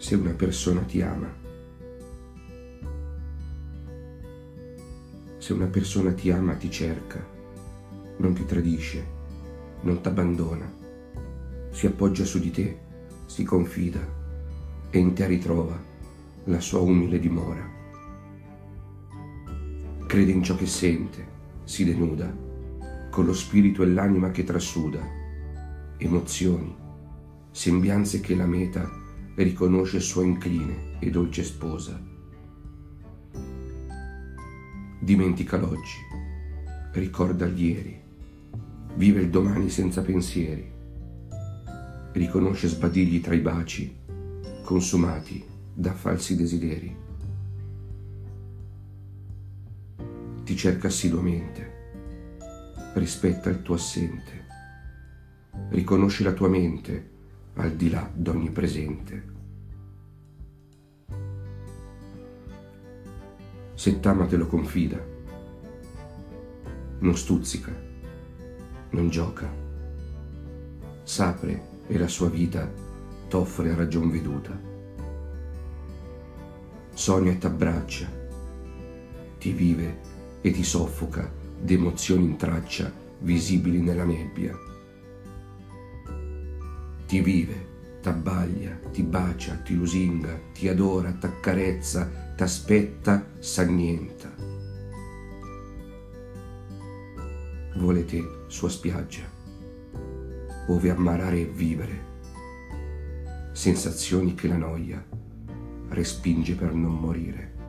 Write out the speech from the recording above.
se una persona ti ama. Se una persona ti ama, ti cerca, non ti tradisce, non t'abbandona, si appoggia su di te, si confida e in te ritrova la sua umile dimora. Crede in ciò che sente, si denuda, con lo spirito e l'anima che trasuda, emozioni, sembianze che la meta riconosce sua incline e dolce sposa. Dimentica l'oggi, ricorda ieri, vive il domani senza pensieri, riconosce sbadigli tra i baci, consumati da falsi desideri. Ti cerca assiduamente, rispetta il tuo assente, riconosce la tua mente al di là d'ogni presente. Se t'ama te lo confida, non stuzzica, non gioca, s'apre e la sua vita t'offre a ragion veduta. Sogna e t'abbraccia, ti vive e ti soffoca d'emozioni in traccia visibili nella nebbia ti vive, t'abbaglia, ti bacia, ti lusinga, ti adora, t'accarezza, t'aspetta, s'annienta. Vuole te, sua spiaggia, ove ammarare e vivere, sensazioni che la noia respinge per non morire.